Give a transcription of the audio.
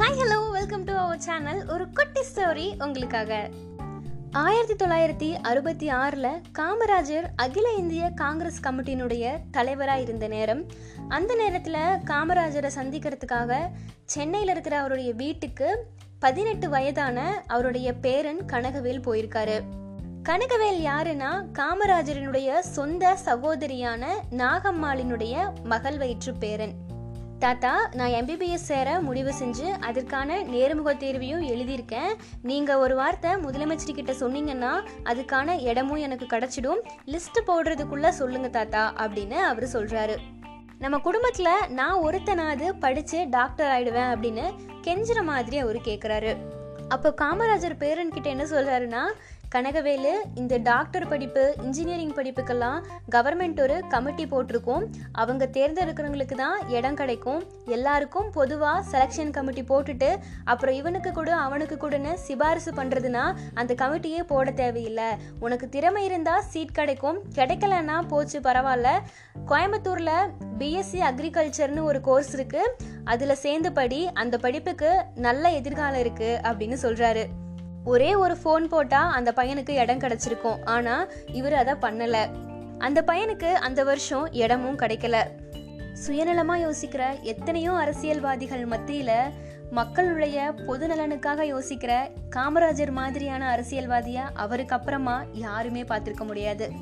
Hi hello welcome to our channel ஒரு குட்டி story உங்களுக்காக. ஆயிரத்தி தொள்ளாயிரத்தி அறுபத்தி ஆறில் காமராஜர் அகில இந்திய காங்கிரஸ் கமிட்டியினுடைய தலைவராக இருந்த நேரம் அந்த நேரத்தில் காமராஜரை சந்திக்கிறதுக்காக சென்னையில் இருக்கிற அவருடைய வீட்டுக்கு பதினெட்டு வயதான அவருடைய பேரன் கனகவேல் போயிருக்காரு. கனகவேல் யாருன்னா காமராஜரினுடைய சொந்த சகோதரியான நாகம்மாளினுடைய மகள் வயிற்று பேரன். தாத்தா நான் எம்பிபிஎஸ் சேர முடிவு செஞ்சு அதற்கான நேர்முக தேர்வையும் எழுதியிருக்கேன். நீங்கள் ஒரு வார்த்தை முதலமைச்சர் கிட்ட சொன்னீங்கன்னா அதுக்கான இடமும் எனக்கு கிடச்சிடும். லிஸ்ட் போடுறதுக்குள்ள சொல்லுங்க தாத்தா அப்படின்னு அவர் சொல்கிறாரு நம்ம குடும்பத்தில் நான் ஒருத்தனாவது படித்து டாக்டர் ஆயிடுவேன் அப்படின்னு கெஞ்சுற மாதிரி அவர் கேட்குறாரு அப்போ காமராஜர் பேரன் கிட்ட என்ன சொல்கிறாருன்னா கனகவேலு இந்த டாக்டர் படிப்பு இன்ஜினியரிங் படிப்புக்கெல்லாம் கவர்மெண்ட் ஒரு கமிட்டி போட்டிருக்கோம். அவங்க தேர்ந்தெடுக்கிறவங்களுக்கு தான் இடம் கிடைக்கும். எல்லாருக்கும் பொதுவாக செலெக்ஷன் கமிட்டி போட்டுட்டு அப்புறம் இவனுக்கு கொடு அவனுக்கு கொடுன்னு சிபாரிசு பண்ணுறதுனா அந்த கமிட்டியே போட தேவையில்லை. உனக்கு திறமை இருந்தால் சீட் கிடைக்கும். கிடைக்கலன்னா போச்சு பரவாயில்ல. கோயம்புத்தூரில் பிஎஸ்சி அக்ரிகல்ச்சர்னு ஒரு கோர்ஸ் இருக்குது அதில் சேர்ந்து படி அந்த படிப்புக்கு நல்ல எதிர்காலம் இருக்குது அப்படின்னு சொல்கிறாரு ஒரே ஒரு ஃபோன் போட்டால் அந்த பையனுக்கு இடம் கிடச்சிருக்கும். ஆனால் இவர் அதை பண்ணலை. அந்த பையனுக்கு அந்த வருஷம் இடமும் கிடைக்கல. சுயநலமாக யோசிக்கிற எத்தனையோ அரசியல்வாதிகள் மத்தியில் மக்களுடைய பொது நலனுக்காக யோசிக்கிற காமராஜர் மாதிரியான அரசியல்வாதியை அவருக்கு அப்புறமா யாருமே பார்த்துருக்க முடியாது.